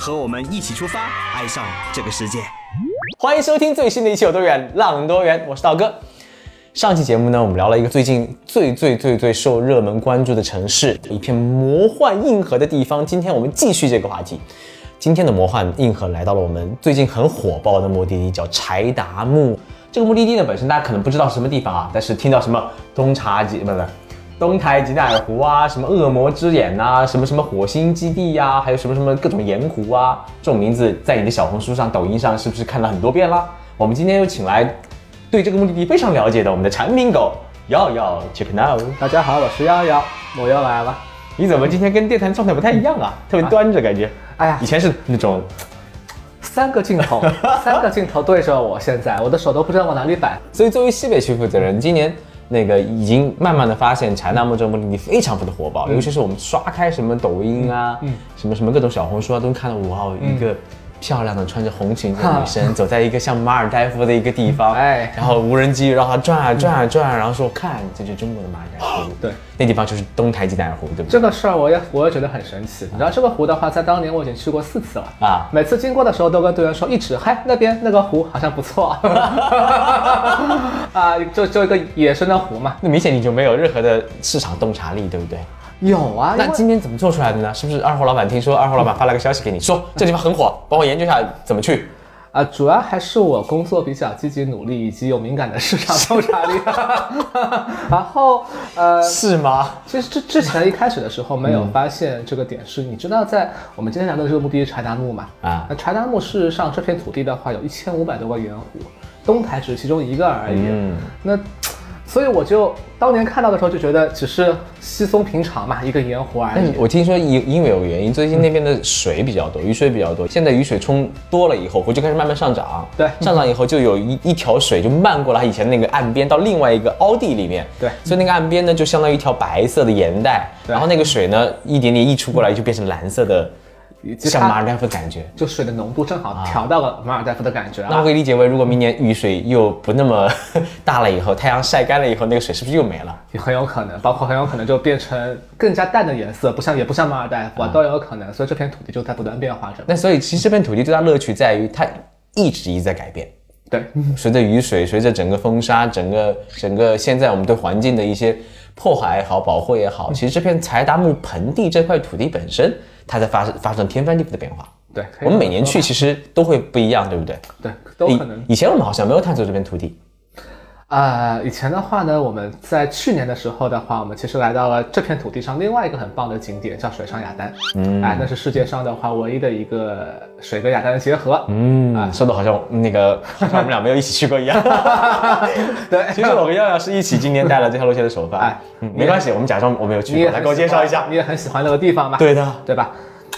和我们一起出发，爱上这个世界。欢迎收听最新的一期《有多远浪多远》，我是道哥。上期节目呢，我们聊了一个最近最最最最受热门关注的城市，一片魔幻硬核的地方。今天我们继续这个话题。今天的魔幻硬核来到了我们最近很火爆的目的地，叫柴达木。这个目的地呢，本身大家可能不知道什么地方啊，但是听到什么东茶吉不是东台吉乃尔湖啊，什么恶魔之眼呐、什么什么火星基地呀、还有什么什么各种盐湖啊，这种名字在你的小红书上、抖音上是不是看了很多遍了？我们今天又请来对这个目的地非常了解的我们的产品狗耀耀 check now。大家好，我是耀耀，我又来了。你怎么今天跟电台状态不太一样啊？特别端着感觉。哎呀以前是那种三个镜头，三个镜头对着我，现在我的手都不知道往哪里摆。所以作为西北区负责人，今年那个已经慢慢的发现柴纳木这个目的地非常的火爆，尤其是我们刷开什么抖音啊，什么什么各种小红书啊，都能看到哇，一个漂亮的穿着红裙子的女生走在一个像马尔代夫的一个地方，哎然后无人机让它转啊转啊转啊，然后说看这就是中国的马尔代夫，对，那地方就是东台吉乃尔湖，对不对？这个事儿我也我也觉得很神奇。你知道这个湖的话，在当年我已经去过四次了啊每次经过的时候都跟队员说，一指，嗨，那边那个湖好像不错，啊，就就一个野生的湖嘛。那明显你就没有任何的市场洞察力，对不对？有啊，那今天怎么做出来的呢？是不是二号老板听说二号老板发了个消息给你，说这地方很火，帮我研究一下怎么去？啊，主要还是我工作比较积极努力，以及有敏感的市场洞察力。然后，呃，是吗？其实之之前一开始的时候没有发现这个点是，你知道在我们今天聊的这个目的是柴达木嘛？啊那柴达木事实上这片土地的话有一千五百多个盐湖，东台只是其中一个而已。嗯那所以我就当年看到的时候就觉得只是稀松平常嘛，一个盐湖而已。我听说因因为有个原因，最近那边的水比较多，雨水比较多，现在雨水冲多了以后，湖就开始慢慢上涨。对上涨以后就有一一条水就漫过了它以前那个岸边，到另外一个凹地里面。对所以那个岸边呢就相当于一条白色的盐带，对然后那个水呢一点点溢出过来就变成蓝色的，像马尔代夫的感觉。就水的浓度正好调到了马尔代夫的感觉啊那我可。以理解为，如果明年雨水又不那么 大了以后，太阳晒干了以后，那个水是不是又没了？也很有可能，包括很有可能就变成更加淡的颜色，不像也不像马尔代夫啊，都有可能。所以这片土地就在不断变化着。那所以其实这片土地最大乐趣在于它一直一直在改变。对，随着雨水，随着整个风沙，整个整个现在我们对环境的一些破坏也好，保护也好，其实这片柴达木盆地这块土地本身，它在发生发生天翻地覆的变化。对，我们每年去其实都会不一样，对不对？对，都以可能。以前我们好像没有探索这片土地。啊、以前的话呢，我们在去年的时候的话，我们其实来到了这片土地上另外一个很棒的景点，叫水上雅丹。嗯，哎，那是世界上的话唯一的一个水跟雅丹的结合。嗯，啊，说的好像那个好像我们俩没有一起去过一样。对，其实我跟耀耀是一起今年带了这条路线的首发。哎嗯，没关系，我们假装我们有你去过，来给我介绍一下你。也很喜欢那个地方吧？对的，对吧？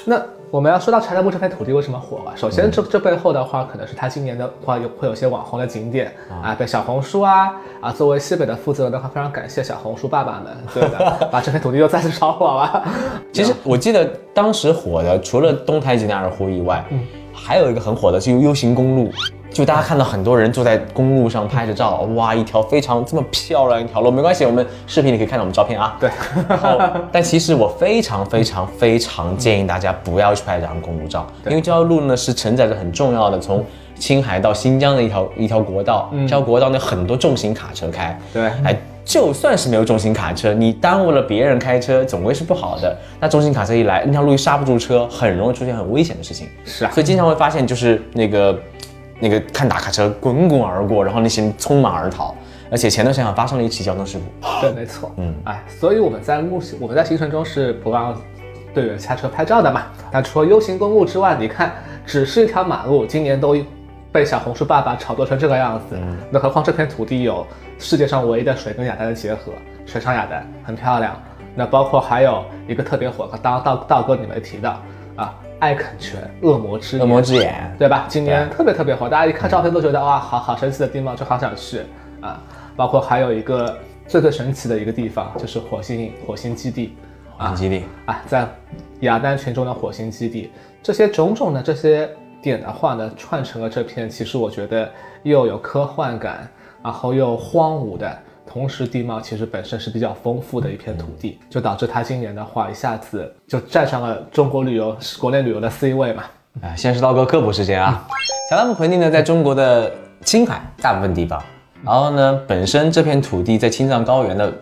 那我们要说到柴达木这片土地为什么火吧？首先这这背后的话，可能是它今年的话有会有些网红的景点啊，被小红书啊啊作为西北的负责人的话，非常感谢小红书爸爸们，对的，把这片土地又再次炒火了。其实我记得当时火的，除了东台吉乃尔湖以外，还有一个很火的是 U 型公路。就大家看到很多人坐在公路上拍着照，哇，一条非常这么漂亮一条路，没关系，我们视频里可以看到我们照片啊。对，然后，但其实我非常非常非常建议大家不要去拍这张公路照，因为这条路呢是承载着很重要的从青海到新疆的一条一条国道，这条国道呢很多重型卡车开，对哎，就算是没有重型卡车，你耽误了别人开车，总归是不好的。那重型卡车一来，那条路一刹不住车，很容易出现很危险的事情。是啊所以经常会发现就是那个那个看大卡车滚滚而过，然后那些人匆忙而逃。而且前段时间还发生了一起交通事故。对，没错，嗯，哎，所以我们在路我们在行程中是不让队员下车拍照的嘛。那除了 U 型公路之外，你看，只是一条马路，今年都被小红书爸爸炒作成这个样子，那何况这片土地有世界上唯一的水跟雅丹的结合，水上雅丹很漂亮。那包括还有一个特别火，刚刚道道哥你没提到啊，艾肯泉恶魔之恶魔之眼，对吧？今年特别特别火，大家一看照片都觉得哇，好好神奇的地貌，就好想去啊。包括还有一个最最神奇的一个地方，就是火星火星基地火星基地啊，在雅丹群中的火星基地，这些种种的这些点的话呢，串成了这片，其实我觉得又有科幻感，然后又荒芜的。同时，地貌其实本身是比较丰富的一片土地，就导致它今年的话一下子就站上了中国旅游国内旅游的 C 位嘛。啊，先是刀哥科普时间啊，小达姆盆地呢，在中国的青海大部分地方，然后呢，本身这片土地在青藏高原的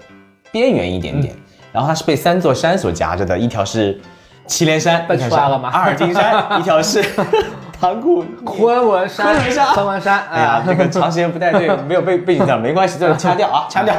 边缘一点点，然后它是被三座山所夹着的，一条是祁连山，被出来了吗？阿尔金山，一条是。盘古昆仑山，昆仑山，昆仑山。哎呀，这个长时间不带 队，没有背背景调，没关系，这个 掐掉啊，掐掉。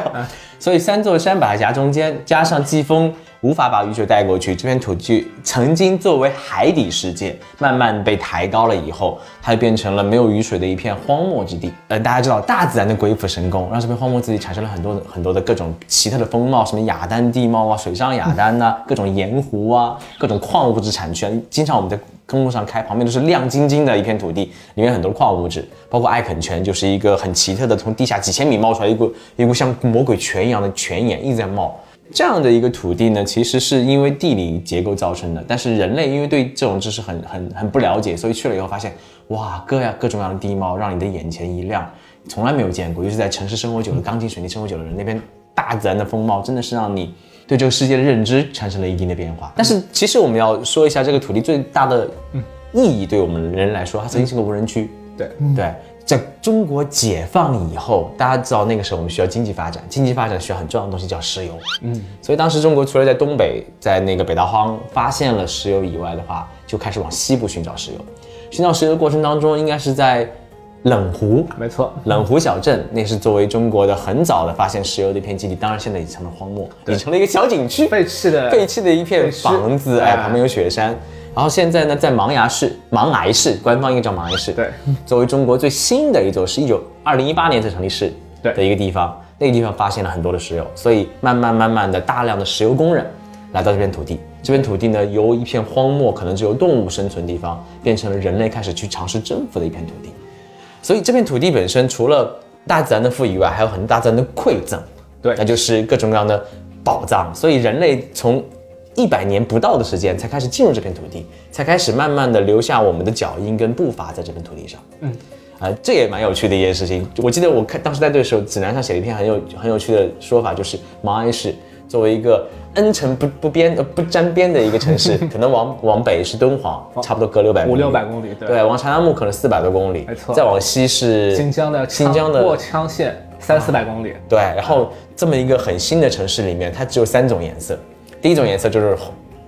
所以三座山把它夹中间，加上季风无法把雨水带过去，这片土地曾经作为海底世界，慢慢被抬高了以后，它就变成了没有雨水的一片荒漠之地。呃，大家知道大自然的鬼斧神工，让这片荒漠之地产生了很多很多的各种奇特的风貌，什么雅丹地貌啊，水上雅丹呐，各种盐湖啊，各种矿物质产区啊。经常我们在公路上开，旁边都是亮晶晶的一片土地，里面很多矿物质，包括艾肯泉，就是一个很奇特的，从地下几千米冒出来一股一股像魔鬼泉一样的泉眼一直在冒。这样的一个土地呢，其实是因为地理结构造成的，但是人类因为对这种知识很很很不了解，所以去了以后发现，哇，各样各种各样的地貌让你的眼前一亮，从来没有见过，尤其是在城市生活久了、钢筋水泥生活久的人，那边大自然的风貌真的是让你。对这个世界的认知产生了一定的变化，但是其实我们要说一下这个土地最大的意义，对我们人来说，它曾经是个无人区。对对，在中国解放以后，大家知道那个时候我们需要经济发展，经济发展需要很重要的东西叫石油。嗯，所以当时中国除了在东北，在那个北大荒发现了石油以外的话，就开始往西部寻找石油。寻找石油的过程当中，应该是在。冷湖，没错，冷湖小镇，那是作为中国的很早的发现石油的一片基地，当然现在已成了荒漠，已成了一个小景区，废弃的废弃的一片房子，哎，旁边有雪山。然后现在呢，在茫崖市，茫崖市官方应该叫茫崖市，对，作为中国最新的一座，是一九二零一八年才成立市的一个地方，那个地方发现了很多的石油，所以慢慢慢慢的，大量的石油工人来到这片土地，这片土地呢，由一片荒漠，可能只有动物生存地方，变成了人类开始去尝试征服的一片土地。所以这片土地本身除了大自然的富以外，还有很大自然的馈赠，对，那就是各种各样的宝藏。所以人类从一百年不到的时间才开始进入这片土地，才开始慢慢的留下我们的脚印跟步伐在这片土地上。嗯，啊，这也蛮有趣的一件事情。我记得我看当时带队的时候，指南上写了一篇很有很有趣的说法，就是毛安市作为一个。恩城不不边呃不沾边的一个城市，可能往往北是敦煌，差不多隔六百五六百公里，对，往长沙木可能四百多公里，没错，再往西是新疆的新疆的过羌县三四百公里，对，然后这么一个很新的城市里面，它只有三种颜色，第一种颜色就是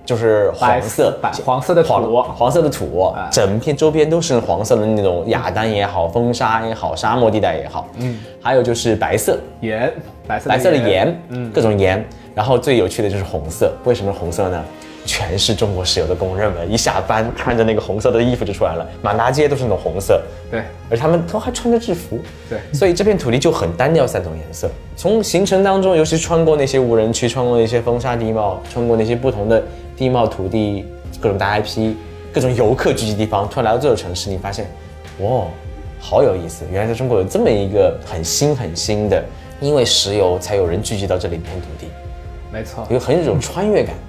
就是黄色，白黄色的土，黄色的土，整片周边都是黄色的那种雅丹也好，风沙也好，沙漠地带也好，嗯，还有就是白色盐，白色白色的盐，嗯，各种盐。然后最有趣的就是红色，为什么红色呢？全是中国石油的工人们，一下班穿着那个红色的衣服就出来了，满大街都是那种红色。对，而他们都还穿着制服。对，所以这片土地就很单调，三种颜色。从行程当中，尤其穿过那些无人区，穿过那些风沙地貌，穿过那些不同的地貌土地，各种大 IP，各种游客聚集地方，突然来到这座城市，你发现，哇，好有意思！原来在中国有这么一个很新很新的，因为石油才有人聚集到这里一片土地。没错，有很有一种穿越感。对，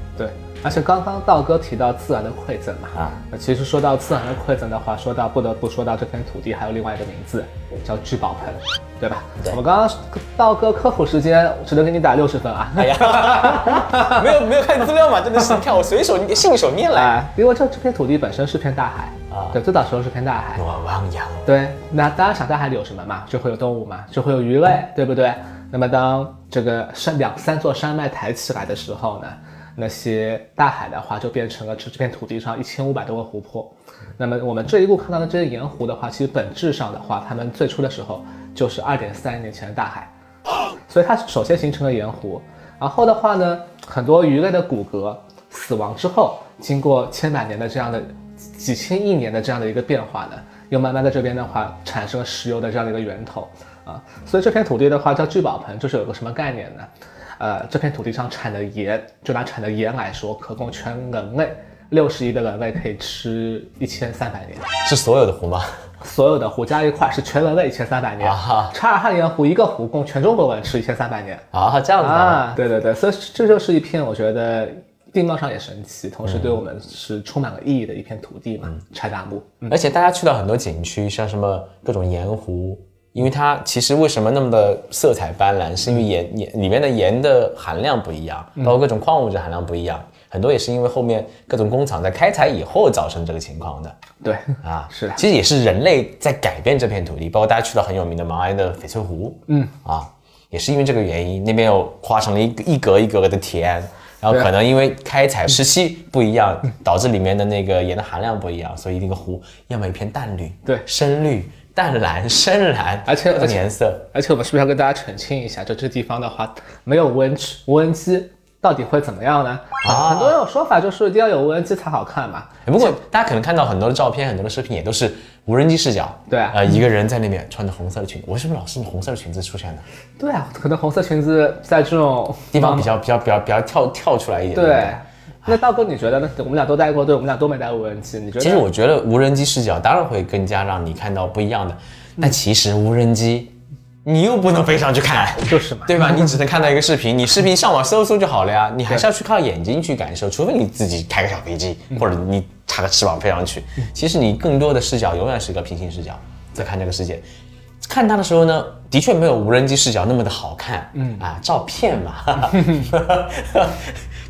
而且刚刚道哥提到自然的馈赠嘛，啊，其实说到自然的馈赠的话，说到不得不说到这片土地还有另外一个名字叫聚宝盆，对吧？我们刚刚道哥科普时间只能给你打六十分啊！哎呀，没有没有看资料嘛，真的是 看我随手信手拈来。因为这这片土地本身是片大海啊，对，最早时候是片大海。我汪洋。对，那大家想大海里有什么嘛？就会有动物嘛，就会有鱼类，对不对？那么当这个山两三座山脉抬起来的时候呢，那些大海的话就变成了这这片土地上一千五百多个湖泊。那么我们这一路看到的这些盐湖的话，其实本质上的话，它们最初的时候就是二点三亿年前的大海，所以它首先形成了盐湖。然后的话呢，很多鱼类的骨骼死亡之后，经过千百年的这样的几千亿年的这样的一个变化呢，又慢慢在这边的话产生了石油的这样的一个源头。啊，所以这片土地的话叫聚宝盆，就是有个什么概念呢？呃，这片土地上产的盐，就拿产的盐来说，可供全人类六十亿的人类可以吃一千三百年，是所有的湖吗？所有的湖加一块是全人类一千三百年。啊察尔汗盐湖一个湖供全中国人吃一千三百年。啊，这样子啊，啊，对对对，所以这就是一片我觉得地貌上也神奇，同时对我们是充满了意义的一片土地嘛，柴达木。嗯，而且大家去到很多景区，像什么各种盐湖，因为它其实为什么那么的色彩斑斓，是因为盐盐里面的盐的含量不一样，包括各种矿物质含量不一样，很多也是因为后面各种工厂在开采以后造成这个情况的。对，啊。是的。其实也是人类在改变这片土地，包括大家去到很有名的马鞍的翡翠湖，嗯。啊，也是因为这个原因，那边又划成了一个一格一格的田。然后可能因为开采 时期不一样，导致里面的那个盐的含量不一样，所以那个湖要么一片淡绿，对。深绿、淡蓝、深蓝，而且这个颜色。而且我们是不是要跟大家澄清一下，就这地方的话没有无人机，无人机到底会怎么样呢？啊很多人有说法就是一定要有无人机才好看嘛。不过大家可能看到很多的照片、很多的视频，也都是无人机视角。对啊呃，一个人在那边穿着红色的裙子，我是不是老是红色的裙子出现呢？对啊，可能红色裙子在这种地方比较比较比较比较跳跳出来一点。不对。那道哥，你觉得呢？我们俩都带过对，我们俩都没带无人机，你觉得？其实我觉得无人机视角当然会更加让你看到不一样的，但其实无人机你又不能飞上去看，就是嘛，对吧？你只能看到一个视频，你视频上网搜搜就好了呀，你还是要去靠眼睛去感受，除非你自己开个小飞机，或者你插个翅膀飞上去。其实你更多的视角永远是一个平行视角，在看这个世界。看它的时候呢，的确没有无人机视角那么的好看，嗯啊，照片嘛。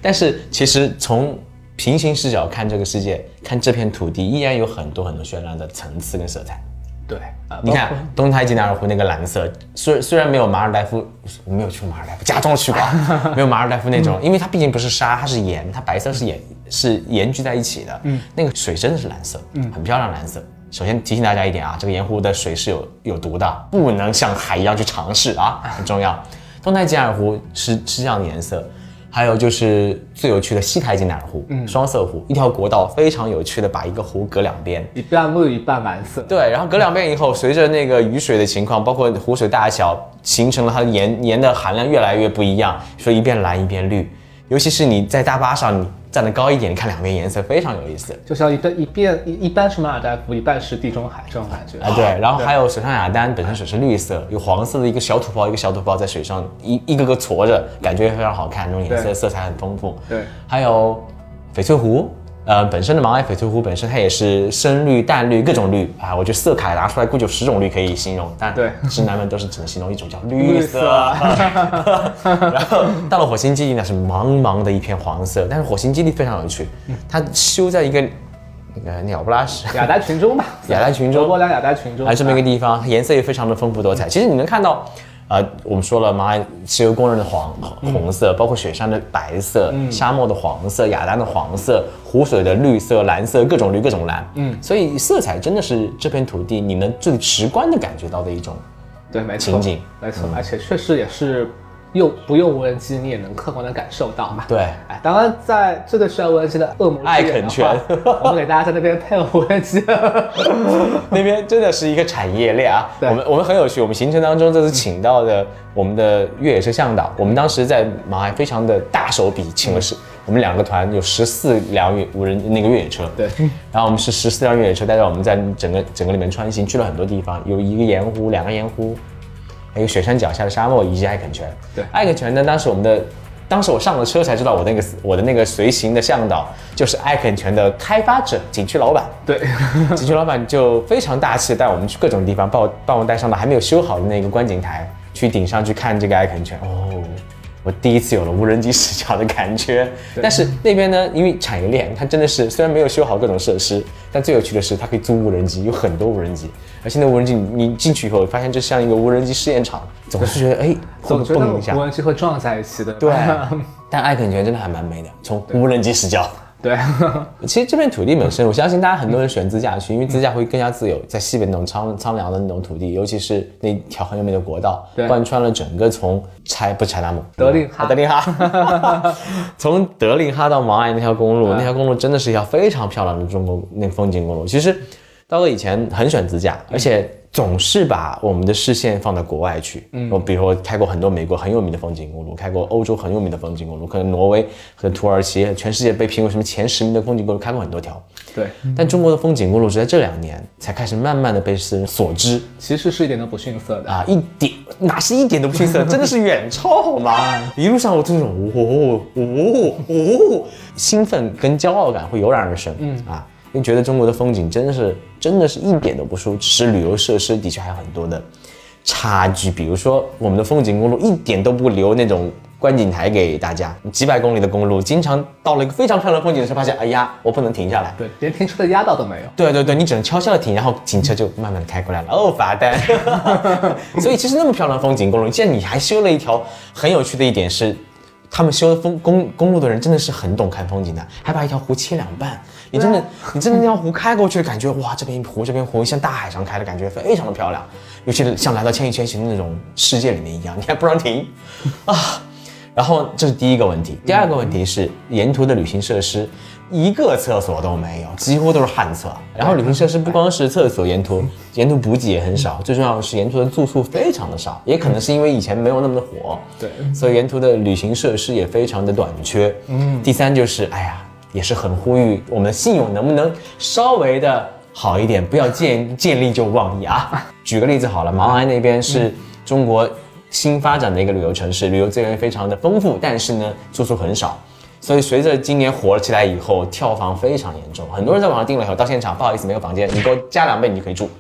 但是其实从平行视角看这个世界，看这片土地，依然有很多很多绚烂的层次跟色彩。对啊，你看东台吉纳尔湖那个蓝色，虽虽然没有马尔代夫，我没有去过马尔代夫，假装去过，没有马尔代夫那种，因为它毕竟不是沙，它是盐，它白色是盐是盐聚在一起的，嗯，那个水真的是蓝色，嗯，很漂亮蓝色。首先提醒大家一点啊，这个盐湖的水是有有毒的，不能像海一样去尝试啊，很重要。东台吉纳尔湖是是这样的颜色，还有就是最有趣的西台吉纳尔湖，嗯，双色湖，一条国道非常有趣的把一个湖隔两边，一半绿一半蓝色。对，然后隔两边以后，随着那个雨水的情况，包括湖水大小，形成了它的盐盐的含量越来越不一样，说一边蓝一边绿。尤其是你在大巴上，你站得高一点，你看两边颜色非常有意思。就像一个一边一一半是马尔代夫，一半是地中海这种感觉。啊，对，然后还有水上雅丹，本身水是绿色，有黄色的一个小土包，一个小土包在水上一一个个搓着，感觉非常好看，那种颜色色彩很丰富。对，还有翡翠湖，呃，本身的盲爱翡翠湖本身它也是深绿、淡绿各种绿啊，我觉得色卡拿出来估计有十种绿可以形容，但对。直男们都是只能形容一种叫绿色。绿 然后到了火星基地呢，是茫茫的一片黄色，但是火星基地非常有趣，它修在一个那个鸟不拉屎。雅达群中吧，雅达群中。德国两雅丹群中，来这么一个地方，颜色也非常的丰富多彩。其实你能看到，呃，我们说了，马来石油工人的黄红色，包括雪山的白色，沙漠的黄色，雅丹的黄色，湖水的绿色、蓝色，各种绿、各种蓝。嗯，所以色彩真的是这片土地你能最直观的感觉到的一种。对，没错，情景没错，而且确实也是用不用无人机，你也能客观的感受到嘛。对，哎，当然在这个需要无人机的恶魔之爱肯泉话我们给大家在那边配了无人机。那边真的是一个产业链啊！我们我们很有趣，我们行程当中这次请到的我们的越野车向导，我们当时在马鞍非常的大手笔，请了是我们两个团有十四辆越无人那个越野车，对，然后我们是十四辆越野车带着我们在整个整个里面穿行，去了很多地方，有一个盐湖，两个盐湖，还有雪山脚下的沙漠以及艾肯泉。对艾肯泉呢，当时我们的。当时我上了车才知道，我那个我的那个随行的向导就是艾肯泉的开发者、景区老板。对，景区老板就非常大气带我们去各种地方，把我把我带上了还没有修好的那个观景台，去顶上去看这个艾肯泉。哦，我第一次有了无人机视角的感觉。但是那边呢，因为产业链，它真的是虽然没有修好各种设施，但最有趣的是它可以租无人机，有很多无人机。而且那无人机你你进去以后，发现就像一个无人机试验场，总是觉得哎，会总蹦一下无？人机会撞在一起的。对，但爱肯泉真的还蛮美的，从无人机视角。对，其实这片土地本身，我相信大家很多人选自驾去，因为自驾会更加自由。在西北那种苍苍凉的那种土地，尤其是那条很有名的国道，贯穿了整个从柴不是柴达木，德令哈啊德令哈，从德令哈到毛岸那条公路，那条公路真的是一条非常漂亮的中国那风景公路。其实刀哥以前很喜欢自驾，而且总是把我们的视线放到国外去。嗯，我比如说开过很多美国很有名的风景公路，开过欧洲很有名的风景公路，可能挪威和土耳其，全世界被评为什么前十名的风景公路，开过很多条。对，但中国的风景公路是在这两年才开始慢慢的被世人所知其实是一点都不逊色的。啊，一点哪是一点都不逊色，真的是远超好吗？一路上我这种哦哦哦，兴奋跟骄傲感会油然而生。嗯啊，因为觉得中国的风景真的是真的是一点都不输，只是旅游设施的确还有很多的差距。比如说我们的风景公路一点都不留那种观景台给大家，几百公里的公路，经常到了一个非常漂亮的风景的时候，发现哎呀，我不能停下来。对，连停车的压道都没有。对对对，你只能悄悄的停，然后警车就慢慢的开过来了。哦，罚单。所以其实那么漂亮的风景公路，现在你还修了一条很有趣的一点是，他们修风公公路的人真的是很懂看风景的，还把一条湖切两半。你真的，你真的那条湖开过去，感觉哇，这边湖这边湖像大海上开的感觉，非常的漂亮。尤其是像来到《千与千寻》的那种世界里面一样，你还不让停啊。然后这是第一个问题，第二个问题是沿途的旅行设施一个厕所都没有，几乎都是旱厕。然后旅行设施不光是厕所，沿途沿途补给也很少，最重要的是沿途的住宿非常的少，也可能是因为以前没有那么的火，对，所以沿途的旅行设施也非常的短缺。嗯，第三就是，哎呀，也是很呼吁我们的信用能不能稍微的好一点，不要见见利就忘义啊。举个例子好了，毛安那边是中国新发展的一个旅游城市，旅游资源非常的丰富，但是呢，住宿很少。所以随着今年火了起来以后，跳房非常严重，很多人在网上订了以后，到现场不好意思没有房间，你给我加两倍你就可以住，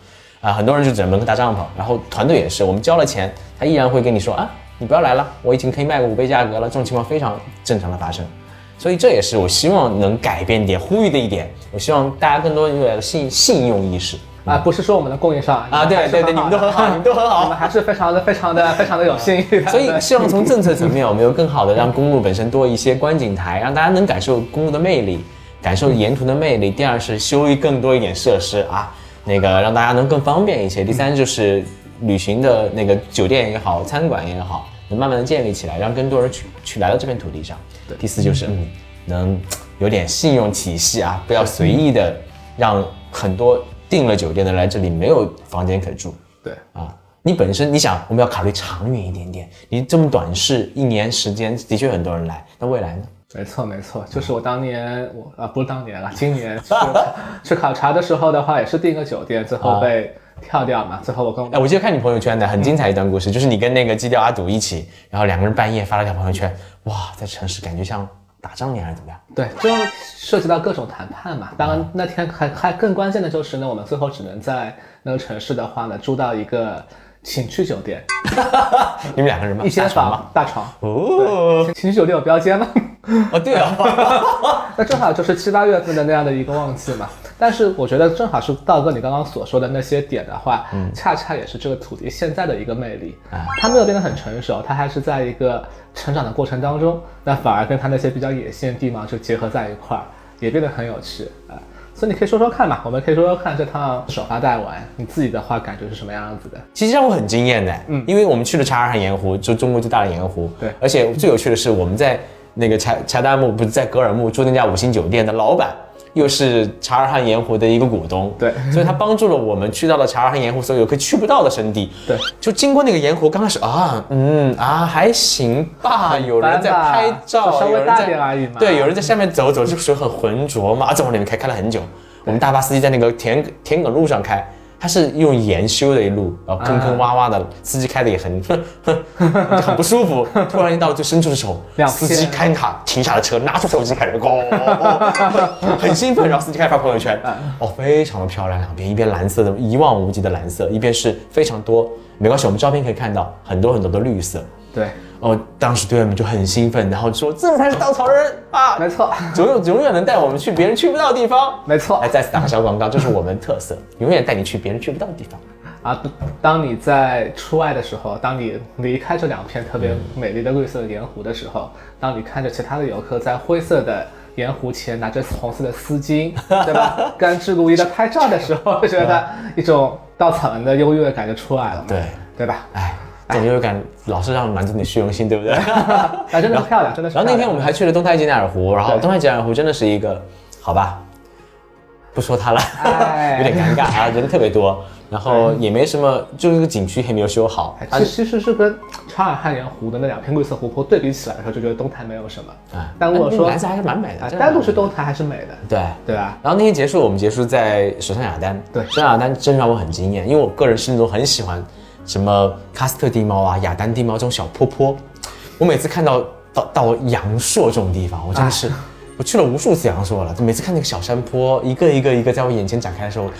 啊，很多人就只能门口搭帐篷，然后团队也是，我们交了钱，他依然会跟你说啊，你不要来了，我已经可以卖个五倍价格了，这种情况非常正常的发生，所以这也是我希望能改变一点，呼吁的一点，我希望大家更多有信信用意识。啊，不是说我们的供应商啊，对对对，你们都很好，你们都很好我们。还是非常的、非常的、非常的有信誉的。所以希望从政策层面，我们有更好的让公路本身多一些观景台，让大家能感受公路的魅力，感受沿途的魅力。第二是修一更多一点设施啊，那个让大家能更方便一些。第三就是旅行的那个酒店也好，餐馆也好，能慢慢的建立起来，让更多人去去来到这片土地上。对第四就是嗯，能有点信用体系啊，不要随意的让很多订了酒店的来这里没有房间可住。对，啊，你本身你想，我们要考虑长远一点点。你这么短视，一年时间的确很多人来，那未来呢？没错没错，就是我当年我啊不是当年了，今年去 去考察的时候的话，也是订个酒店，最后被跳掉嘛。最后我跟我哎，我记得看你朋友圈的很精彩一段故事，就是你跟那个基调阿堵一起，然后两个人半夜发了条朋友圈，哇，在城市感觉像打仗一样，还是怎么样？对，就涉及到各种谈判嘛。当然那天还还更关键的就是呢，我们最后只能在那个城市的话呢，住到一个情趣酒店，你们两个人吗？一间大床吗？房大床。哦对，情趣酒店有标间吗？哦，对啊，那正好就是七八月份的那样的一个旺季嘛。但是我觉得正好是道哥你刚刚所说的那些点的话，嗯恰恰也是这个土地现在的一个魅力。啊它没有变得很成熟，它还是在一个成长的过程当中，那反而跟它那些比较野性的地貌就结合在一块儿，也变得很有趣啊。所以你可以说说看嘛，我们可以说说看这趟首发带玩，你自己的话感觉是什么样子的？其实让我很惊艳的，嗯，因为我们去了察尔汗盐湖，就中国最大的盐湖，对而且最有趣的是，我们在那个查查达木，不是在格尔木住那家五星酒店的老板，又是察尔汗盐湖的一个股东，对。所以他帮助了我们去到了察尔汗盐湖所有可以去不到的圣地，对，就经过那个盐湖，刚开始啊，嗯啊还行吧，有人在拍照，稍微大有人在点而已嘛。对，有人在下面走走，这个水很浑浊嘛，在往里面开，开了很久。我们大巴司机在那个田田埂路上开，他是用盐修的一路，然后坑坑洼洼的，司机开的也很 很不舒服。突然一到最深处的时候，司机片开卡停下了车，拿出手机开始咣，很兴奋，然后司机开始发朋友圈，哦，非常的漂亮，两边一边蓝色的一望无际的蓝色，一边是非常多，没关系，我们照片可以看到很多很多的绿色。对，哦，当时队员们就很兴奋，然后说这才是稻草人啊，没错，永远永远能带我们去别人去不到的地方。没错来再次打个小广告，这是我们特色，永远带你去别人去不到的地方。啊，当你在出外的时候，当你离开这两片特别美丽的绿色的盐湖的时候，当你看着其他的游客在灰色的盐湖前拿着红色的丝巾，对吧？甘之如饴的拍照的时候，就觉得一种稻草人的优越感就出来了，对，对吧？哎，这种优越感老是让满足你的虚荣心，对不对？啊，真的是漂亮，真的是。然后那天我们还去了东泰吉乃尔湖，然后东泰吉乃尔湖真的是一个，好吧，不说它了，哎 有点尴尬啊，人特别多，然后也没什么，就一个景区还没有修好，哎其实其实是跟察尔汗盐湖的那两片绿色湖泊对比起来的时候，就觉得东台没有什么。啊但如果说蓝色还是蛮美的啊，单独去东台还是美的，对。对吧？然后那天结束，我们结束在水上雅丹。对水上雅丹真让我很惊艳，因为我个人是那种很喜欢什么喀斯特地貌啊、雅丹地貌这种小坡坡。我每次看到到到阳朔这种地方，我真的是、我去了无数次阳朔了。就每次看那个小山坡一个一个一个在我眼前展开的时候，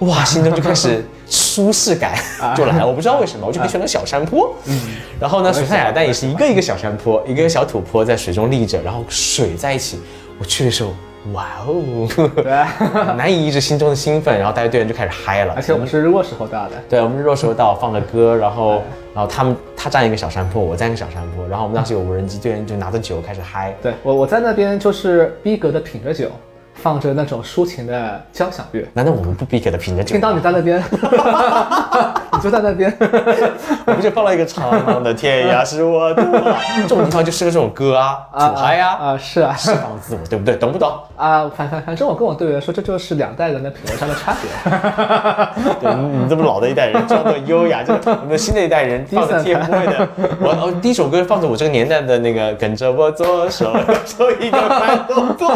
哇，心中就开始 舒适感就来了。我不知道为什么，我就很喜欢那个小山坡。嗯，然后呢，水上雅丹也是一个一个小山坡，一个小土坡在水中立着，然后水在一起。我去的时候，哇哦！对，难以抑制心中的兴奋，然后带着队员就开始嗨了。而且我们是日落时候到的，对，我们弱时候到放着歌，然后然后他们他站一个小山坡，我站一个小山坡，然后我们当时有无人机，队员就拿着酒开始嗨。对我我在那边就是逼格的品着酒，放着那种抒情的交响乐，难道我们不必给他品着酒听？到你在那边，你就在那边，我们就放了一个长长的天涯是我的，这种地方就适合这种歌啊，土嗨呀、啊是啊释放自我，对不对？懂不懂？啊，反反反正我跟我队员说，这就是两代人的品味上的差别。对你你这么老的一代人，装的优雅，就是我们新的一代人放着 TFBOY 的，我哦第一首歌放着我这个年代的那个跟着我左手右手一个慢动作，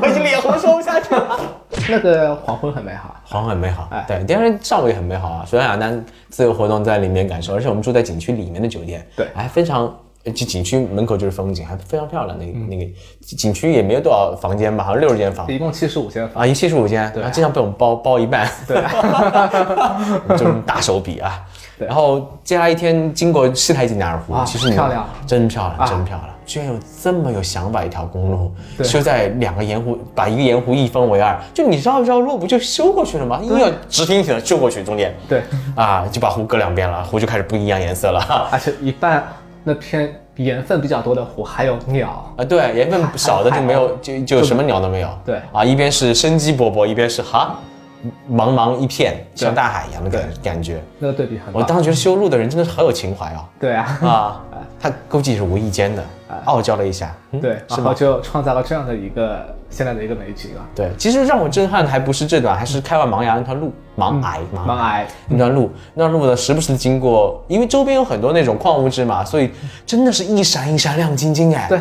我已经脸红说不下去了。那个黄昏很美好，黄昏很美好哎，对，第二天上午也很美好啊。水上雅丹自由活动在里面感受，而且我们住在景区里面的酒店，对还非常，呃就景区门口就是风景，还非常漂亮。那个、那个景区也没有多少房间吧，好像六十间房一共七十五间房。啊，一七十五间，对、啊经常被我们包包一半，对，就是大手笔啊。对然后接下来一天经过西台景达尔湖，啊其实你漂亮真漂亮，啊真漂亮！居然有这么有想法一条公路，修在两个盐湖，把一个盐湖一分为二，就你绕一绕路不就修过去了吗？硬要直挺挺的修过去，中间对，啊，就把湖隔两边了，湖就开始不一样颜色了。而且一半那片盐分比较多的湖还有鸟，啊，对，盐分少的就没有，就就什么鸟都没有。对啊，一边是生机勃勃，一边是哈，茫茫一片，像大海一样的感感觉。那个对比很棒。我当时觉得修路的人真的是好有情怀哦！对啊，啊，他估计是无意间的，傲娇了一下，嗯对，然后就创造了这样的一个现在的一个美景啊。对，其实让我震撼的还不是这段，还是开完盲崖那条路，盲崖，嗯盲崖那段路，那段路呢，时不时的经过，因为周边有很多那种矿物质嘛，所以真的是一闪一闪亮晶晶哎。对，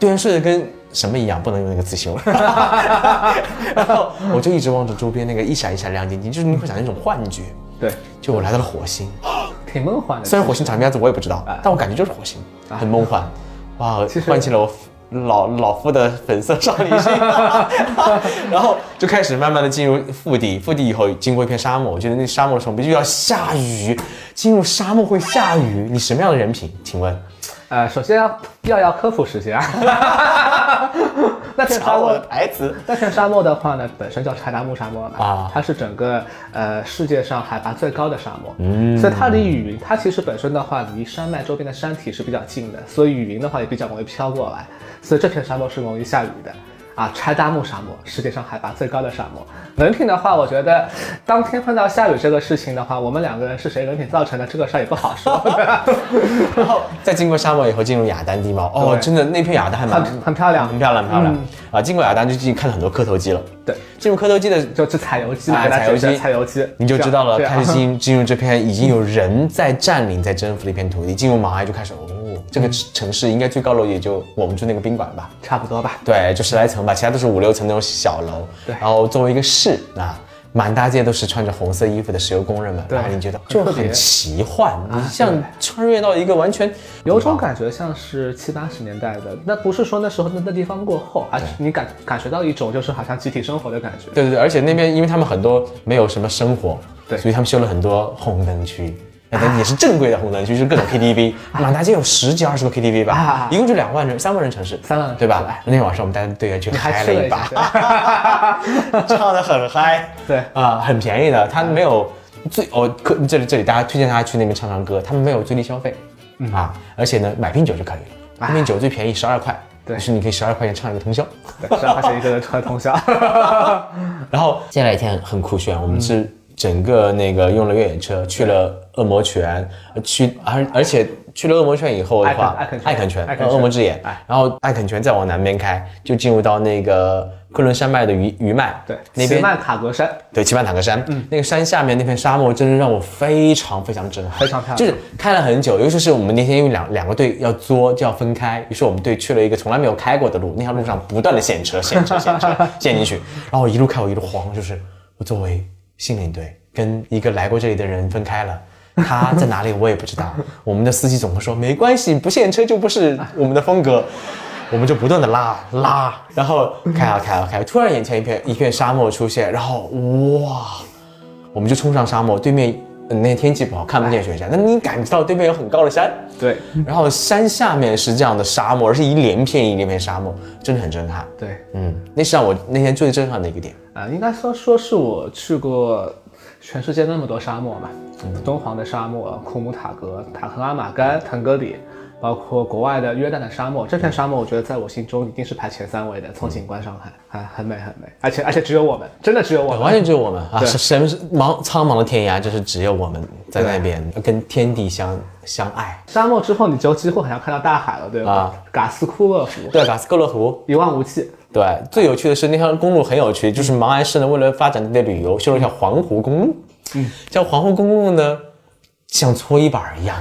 队员睡得跟什么一样，不能用那个词形容。然后我就一直望着周边那个一闪一闪亮晶晶，就是你会产生一种幻觉，对，就我来到了火星。挺梦幻的。虽然火星长什么样子我也不知道哎，但我感觉就是火星，很梦幻，哇唤起了我老老夫的粉色少女心，然后就开始慢慢的进入腹地，腹地以后经过一片沙漠，我觉得那沙漠的时候必须要下雨，进入沙漠会下雨，你什么样的人品？请问？呃，首先要要要科普时间啊。那片沙漠的，台词。那片沙漠的话呢，本身叫柴达木沙漠嘛，啊它是整个呃世界上海拔最高的沙漠，嗯，所以它离雨云，它其实本身的话离山脉周边的山体是比较近的，所以雨云的话也比较容易飘过来，所以这片沙漠是容易下雨的。啊，柴达木沙漠，世界上海拔最高的沙漠。人品的话，我觉得当天碰到下雨这个事情的话，我们两个人是谁人品造成的，这个事儿也不好说。然后在经过沙漠以后，进入雅丹地貌，哦，真的那片雅丹还蛮很很漂亮很漂亮，很漂亮。啊，经过雅丹就进看了很多磕头机了。对，进入磕头机的就是采油机嘛，采油机采油机，你就知道了，开始进 进入这片已经有人在占领、在征服的一片土地，进入马埃就开始，哦，这个城市应该最高楼也就我们住那个宾馆吧，差不多吧。对，就十来层吧，其他都是五六层那种小楼。对然后作为一个市啊，满大街都是穿着红色衣服的石油工人们，对然后你觉得就很奇幻，你像穿越到一个完全有种感觉像是七八十年代的，那不是说那时候那那地方过后，而是你感感觉到一种就是好像集体生活的感觉。对对对，而且那边因为他们很多没有什么生活，对所以他们修了很多红灯区。那也是正规的红灯区，就是各种 KTV，满大街有十几二十个 KTV 吧啊，一共就两万人、三万人城市，三万人对吧？那天晚上我们带队员去嗨了一把，唱的很嗨，对啊，很便宜的，他没有最哦，可这里这里大家推荐大家去那边唱唱歌，他们没有最低消费，嗯啊，而且呢买瓶酒就可以了，那瓶酒最便宜十二块，啊对是你可以十二块钱唱一个通宵。对，十二块钱一个人唱通宵。然后接下来一天很酷炫，我们是整个那个用了越野车去了恶魔泉，呃去而而且去了恶魔泉以后的话，艾肯泉，恶魔之眼。哎，然后艾肯泉再往南边开，就进入到那个昆仑山脉的余余脉，对，那边奇曼塔格山。对，奇曼塔格山，嗯，那个山下面那片沙漠，真的让我非常非常震撼，非常漂亮。就是开了很久，尤其是我们那天因为两两个队要作就要分开，于是我们队去了一个从来没有开过的路，那条路上不断的陷车、陷车、陷车、陷进去，然后我一路开我一路慌，就是我作为心领队跟一个来过这里的人分开了。他在哪里我也不知道。我们的司机总会说没关系，不限车就不是我们的风格。我们就不断的拉拉，然后开啊开啊开，突然眼前一片一片沙漠出现，然后哇，我们就冲上沙漠，对面那天天气不好，看不见雪山，那你感觉到对面有很高的山，对。然后山下面是这样的沙漠，而是一连片一连片沙漠，真的很震撼。对，嗯，那是让我那天最震撼的一个点。啊，应该说说是我去过全世界那么多沙漠嘛，敦煌的沙漠、库姆塔格、塔克拉玛干、腾格里，包括国外的约旦的沙漠，这片沙漠我觉得在我心中一定是排前三位的。从景观上看，啊，很美很美，而且而且只有我们，真的只有我们，完全只有我们啊！什是茫苍茫的天涯，就是只有我们在那边跟天地相相爱。沙漠之后你就几乎好像看到大海了，对吧？啊嘎斯库勒湖对，嘎斯库勒湖，一望无际，对，最有趣的是那条公路很有趣，就是芒安市呢为了发展这类旅游，修了一条环湖公路。嗯，这条环湖公路呢，像搓衣板一样，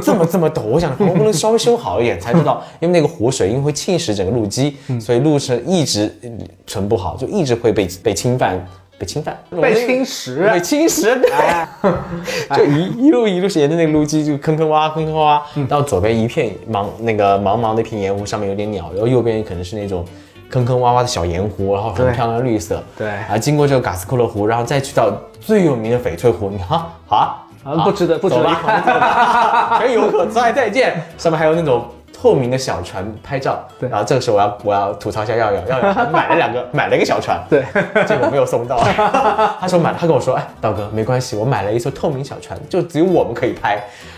这么这么陡。我想环湖公路稍微修好一点，才知道，因为那个湖水因为会侵蚀整个路基，所以路是一直嗯存不好，就一直会被被侵犯，被侵犯，被侵蚀被侵蚀。对，就一一路一路沿着那个路基就坑坑洼洼坑坑洼洼，到左边一片茫那个茫茫的一片盐湖，上面有点鸟，然后右边可能是那种坑坑洼洼的小盐湖，然后很漂亮的绿色。对啊，经过这个嘎斯库勒湖，然后再去到最有名的翡翠湖，你看好啊啊不值得不值得走一吧看 全游客再再见，上面还有那种。透明的小船拍照，对然后这个时候我要我要吐槽一下耀耀，耀耀 还买了两个，买了一个小船，对，结果没有送到。他说买了，他跟我说，哎，道哥没关系，我买了一艘透明小船，就只有我们可以拍。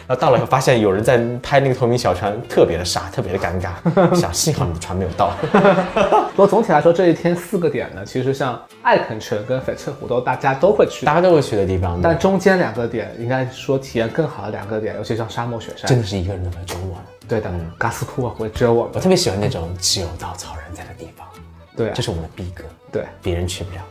然后到了以后发现有人在拍那个透明小船，特别的傻，特别的尴尬。想幸好你的船没有到。不过总体来说，这一天四个点呢，其实像艾肯城跟翡翠湖都大家都会去大家都会去的地方，但中间两个点应该说体验更好的两个点，尤其像沙漠雪山，真的是一个人都没有只有我。对的，嘎斯库沃湖只有我们，我特别喜欢那种只有稻草人在的地方，对啊。这是我们的逼格，对别人去不了。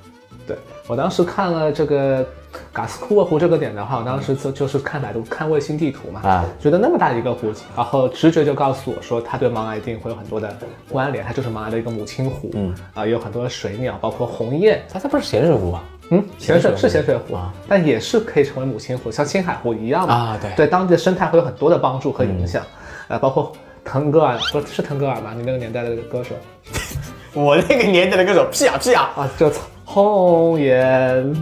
对。我当时看了这个嘎斯库沃湖这个点的话，我当时就就是看百度看卫星地图嘛，啊。觉得那么大一个湖，然后直觉就告诉我说，它对茫崖一定会有很多的关联，它就是茫崖的一个母亲湖，嗯。啊，有很多的水鸟，包括红雁，它它不是咸水湖吗？嗯，咸水是咸水湖。啊，但也是可以成为母亲湖，像青海湖一样嘛。啊对。嗯对当地的生态会有很多的帮助和影响，呃，包括腾格尔，不是腾格尔吧？你那个年代的歌手 我那个年代的歌手，屁啊屁啊！啊，就红颜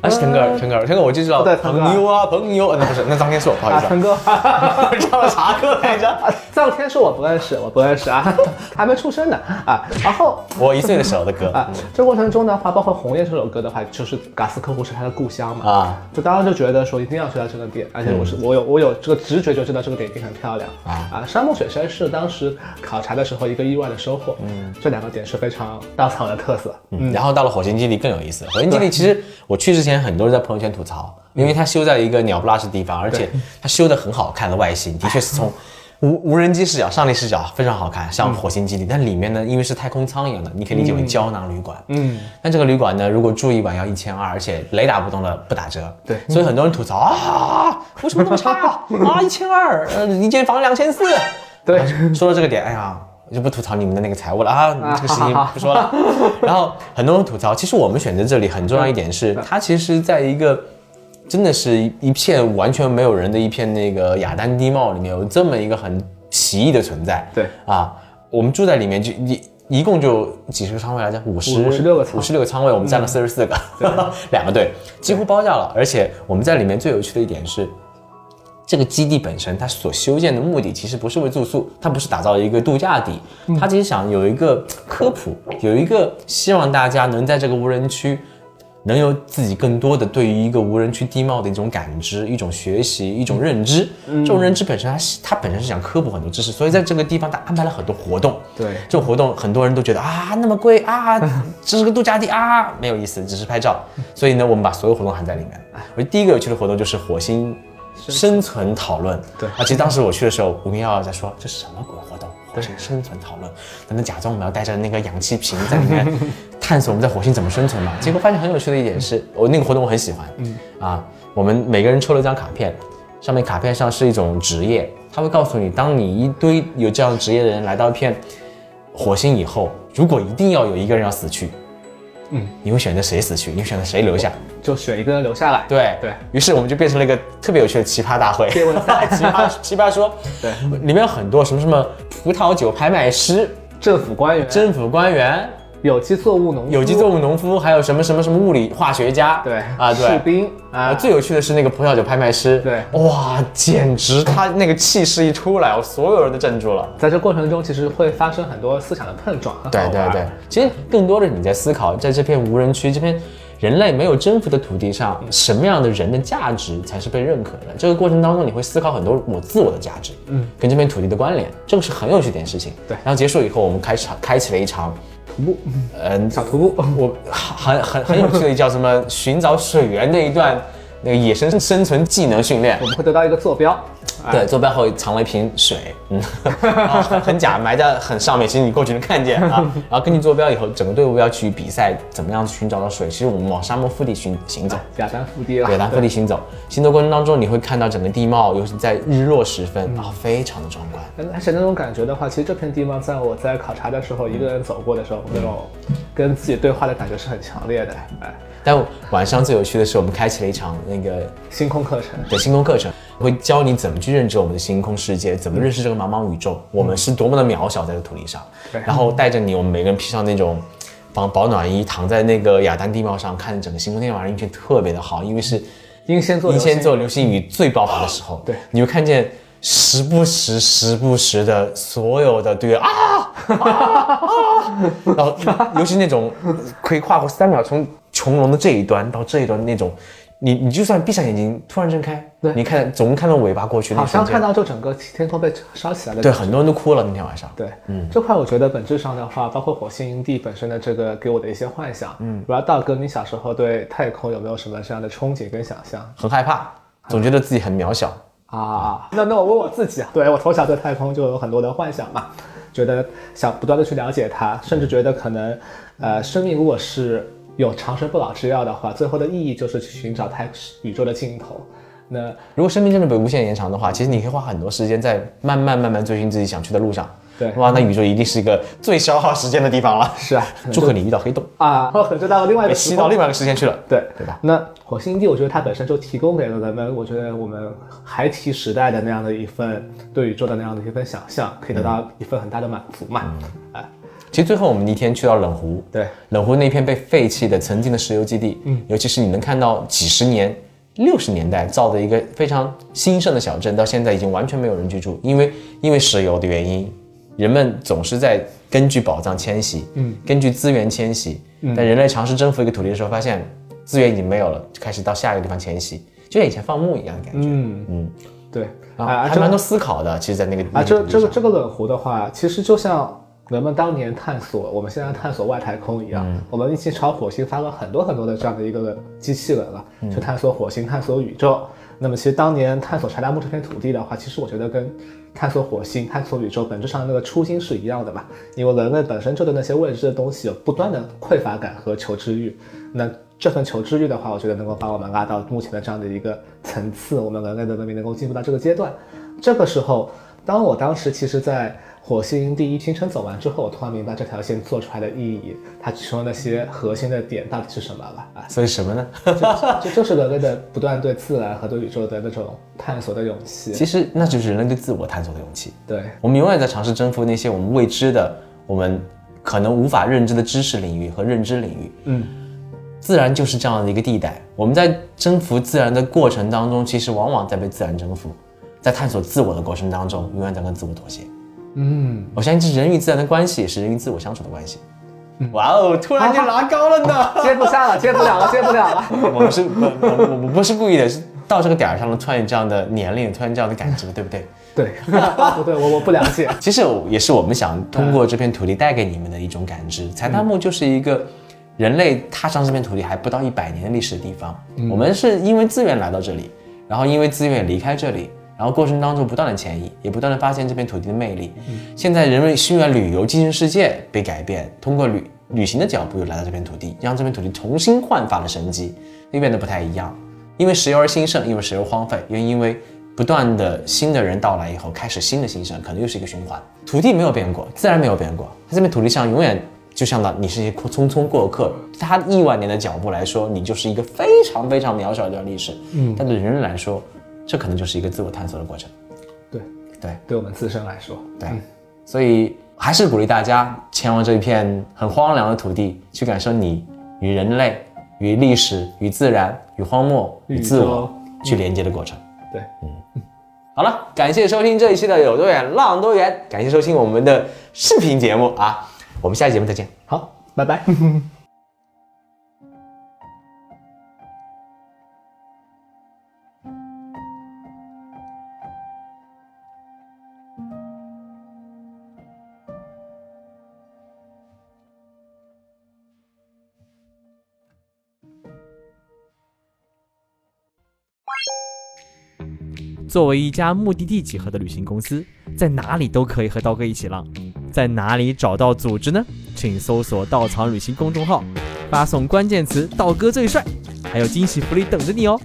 啊，是腾格尔，腾格尔，腾格尔，我就知道，对腾格尔朋友啊，朋友，呃那不是，那张天硕，不好意啊，思腾格尔。啊，唱了啥歌来着？啊，藏天硕我不认识，我不认识啊，还没出生呢啊。然后我一岁的时候的歌啊，这过程中的话，包括《红叶》这首歌的话，就是嘎斯科湖是他的故乡嘛，啊，就当时就觉得说一定要去到这个点，而且我是、我有我有这个直觉就知道这个点一定很漂亮啊啊。沙漠雪山是当时考察的时候一个意外的收获，嗯，这两个点是非常稻草人的特色，嗯，然后到了火星基地更有意思。火星基地其实我去之前，很多人在朋友圈吐槽，因为它修在一个鸟不拉屎的地方，而且它修的很好看的外形，的确是从无无人机视角、上帝视角非常好看，像火星基地。但里面呢，因为是太空舱一样的，你可以理解为胶囊旅馆。嗯，但这个旅馆呢，如果住一晚要一千二，而且雷打不动的不打折。对所以很多人吐槽啊，为什么那么差啊？啊，一千二，呃，一间房两千四。对说到这个点，哎呀，我就不吐槽你们的那个财务了啊，这个事情不说了。然后很多人吐槽，其实我们选择这里很重要一点是，它其实在一个真的是一一片完全没有人的一片那个雅丹地貌里面，有这么一个很奇异的存在。对啊，我们住在里面就一。一共就几十个仓位来着，五十56个舱五十六个仓位，我们占了四十四个，两个队几乎包下了。而且我们在里面最有趣的一点是，这个基地本身它所修建的目的其实不是为住宿，它不是打造一个度假地，它其实想有一个科普，有一个希望大家能在这个无人区。能有自己更多的对于一个无人区地貌的一种感知、一种学习、一种认知。这种认知本身它是，它本身是想科普很多知识，所以在这个地方它安排了很多活动。对这种活动很多人都觉得啊那么贵啊，这是个度假地啊，没有意思，只是拍照。所以呢，我们把所有活动含在里面。我觉得第一个有趣的活动就是火星生存讨论。对啊，其实当时我去的时候，吴明耀耀在说这是什么鬼活动？火星生存讨论，咱们假装我们要带着那个氧气瓶在里面 探索我们在火星怎么生存嘛。结果发现很有趣的一点是，我那个活动我很喜欢，嗯啊，我们每个人抽了一张卡片，上面卡片上是一种职业，他会告诉你，当你一堆有这样职业的人来到一片火星以后，如果一定要有一个人要死去，嗯，你会选择谁死去？你会选择谁留下？就选一个人留下来。对。对。于是，我们就变成了一个特别有趣的奇葩大会。别问赛奇葩奇葩说，对，里面有很多什么什么葡萄酒拍卖师、政府官员、政府官员、有机作物农夫、有机作物农夫，还有什么什么什么物理化学家，对啊，士对。兵啊，啊，最有趣的是那个葡萄酒拍卖师，对哇，简直他那个气势一出来，我所有人都镇住了。在这过程中，其实会发生很多思想的碰撞，很对对对，其实更多的你在思考，在这片无人区、这片人类没有征服的土地上，什么样的人的价值才是被认可的？这个过程当中，你会思考很多我自我的价值，嗯，跟这片土地的关联，这个是很有趣的一件事情。对然后结束以后，我们开场开启了一场徒步，嗯，小徒步，我很很很有趣的叫什么寻找水源的一段 那个野生生存技能训练我。们会得到一个坐标，哎对，坐标后藏了一瓶水，嗯，然 后很很假，埋在很上面，其实你过去能看见啊。然后根据坐标以后，整个队伍要去比赛，怎么样寻找到水？其实我们往沙漠腹地行行走，亚丹腹地了，对，南腹地行走。行走过程当中，你会看到整个地貌，尤其在日落时分啊，非常的壮观。而且那种感觉的话，其实这片地貌在我在考察的时候，一个人走过的时候，那种跟自己对话的感觉是很强烈的。哎，但晚上最有趣的是，我们开启了一场那个星空课程，对星空课程，会教你怎么去认知我们的星空世界，怎么认识这个茫茫宇宙，我们是多么的渺小在这个土地上。对然后带着你，我们每个人披上那种防保暖衣，躺在那个雅丹地貌上，看整个星空。那天晚上运气特别的好，因为是英仙座阴流星天座流星雨最爆发的时候。对，你会看见时不时、时不时的所有的队员啊啊啊，然后尤其那种可以跨过三秒，从穹隆的这一端到这一端那种。你你就算闭上眼睛，突然睁开，对你看总能看到尾巴过去，那好像看到就整个天空被烧起来了对，很多人都哭了那天晚上。对，嗯，这块我觉得本质上的话，包括火星营地本身的这个给我的一些幻想，嗯，不知道道哥你小时候对太空有没有什么这样的憧憬跟想象很害怕，总觉得自己很渺小。啊？那那我问我自己啊，对我从小对太空就有很多的幻想嘛，觉得想不断的去了解它，甚至觉得可能，呃，生命如果是有长生不老之药的话，最后的意义就是去寻找太宇宙的尽头。那如果生命真的被无限延长的话，其实你可以花很多时间在慢慢慢慢追寻自己想去的路上。对哇，那宇宙一定是一个最消耗时间的地方了。是啊，祝贺你遇到黑洞，啊，就到了另外一个吸到另外一个时间去了。对对吧？那火星地，我觉得它本身就提供给了人们，我觉得我们孩提时代的那样的一份对宇宙的那样的一份想象，可以得到一份很大的满足嘛。哎、其实最后我们那天去到冷湖，对，冷湖那片被废弃的曾经的石油基地，嗯，尤其是你能看到几十年、六十年代造的一个非常兴盛的小镇，到现在已经完全没有人居住，因为因为石油的原因，人们总是在根据宝藏迁徙，嗯，根据资源迁徙，但人类尝试征服一个土地的时候，发现资源已经没有了，就开始到下一个地方迁徙，就像以前放牧一样的感觉，嗯。嗯，对，啊，还蛮多思考的，其实，在那个啊，这这个个这个冷湖的话，其实就像人们当年探索我们现在探索外太空一样，我们一起朝火星发了很多很多的这样的一个机器人了，去探索火星、探索宇宙。那么，其实当年探索柴达木这片土地的话，其实我觉得跟探索火星、探索宇宙本质上那个初心是一样的吧。因为人类本身就对那些未知的东西有不断的匮乏感和求知欲，那这份求知欲的话，我觉得能够把我们拉到目前的这样的一个层次，我们人类的文明能够进步到这个阶段。这个时候，当我当时其实，在火星第一行程走完之后，我突然明白这条线做出来的意义，它其中那些核心的点到底是什么了啊！所以什么呢？这就是人类的不断对自然和对宇宙的那种探索的勇气。其实那就是人类对自我探索的勇气。对，我们永远在尝试征服那些我们未知的、我们可能无法认知的知识领域和认知领域。嗯，自然就是这样的一个地带。我们在征服自然的过程当中，其实往往在被自然征服；在探索自我的过程当中，永远在跟自我妥协。嗯，我相信这是人与自然的关系，也是人与自我相处的关系。哇哦，突然间 拉高了呢！接不下了，接不了了，接不了了。我们是不我我我不是故意的，是到这个点儿上了，突然有这样的年龄，突然这样的感知，对不对？对，啊不对，我我不了解。其实也是我们想通过这片土地带给你们的一种感知。柴达木就是一个人类踏上这片土地还不到一百年的历史的地方。我们是因为资源来到这里，然后因为资源离开这里，然后过程当中不断的迁移，也不断的发现这片土地的魅力。现在人们需要旅游精神世界被改变，通过旅旅行的脚步又来到这片土地，让这片土地重新焕发了生机，又变得不太一样。因为石油而兴盛，因为石油荒废，又因为不断的新的人到来以后，开始新的兴盛，可能又是一个循环。土地没有变过，自然没有变过，在这片土地上永远就像到你是一个匆匆过客，他亿万年的脚步来说，你就是一个非常非常渺小的一段历史。嗯，但对人类来说，这可能就是一个自我探索的过程。对，对，对我们自身来说，对，所以还是鼓励大家前往这一片很荒凉的土地，去感受你与人类、与历史、与自然、与荒漠、与自我去连接的过程。对，嗯好了，感谢收听这一期的有多远浪多远，感谢收听我们的视频节目啊，我们下期节目再见。好，拜拜。作为一家目的地集合的旅行公司，在哪里都可以和刀哥一起浪。在哪里找到组织呢？请搜索“稻草旅行”公众号，发送关键词“刀哥最帅”，还有惊喜福利等着你哦。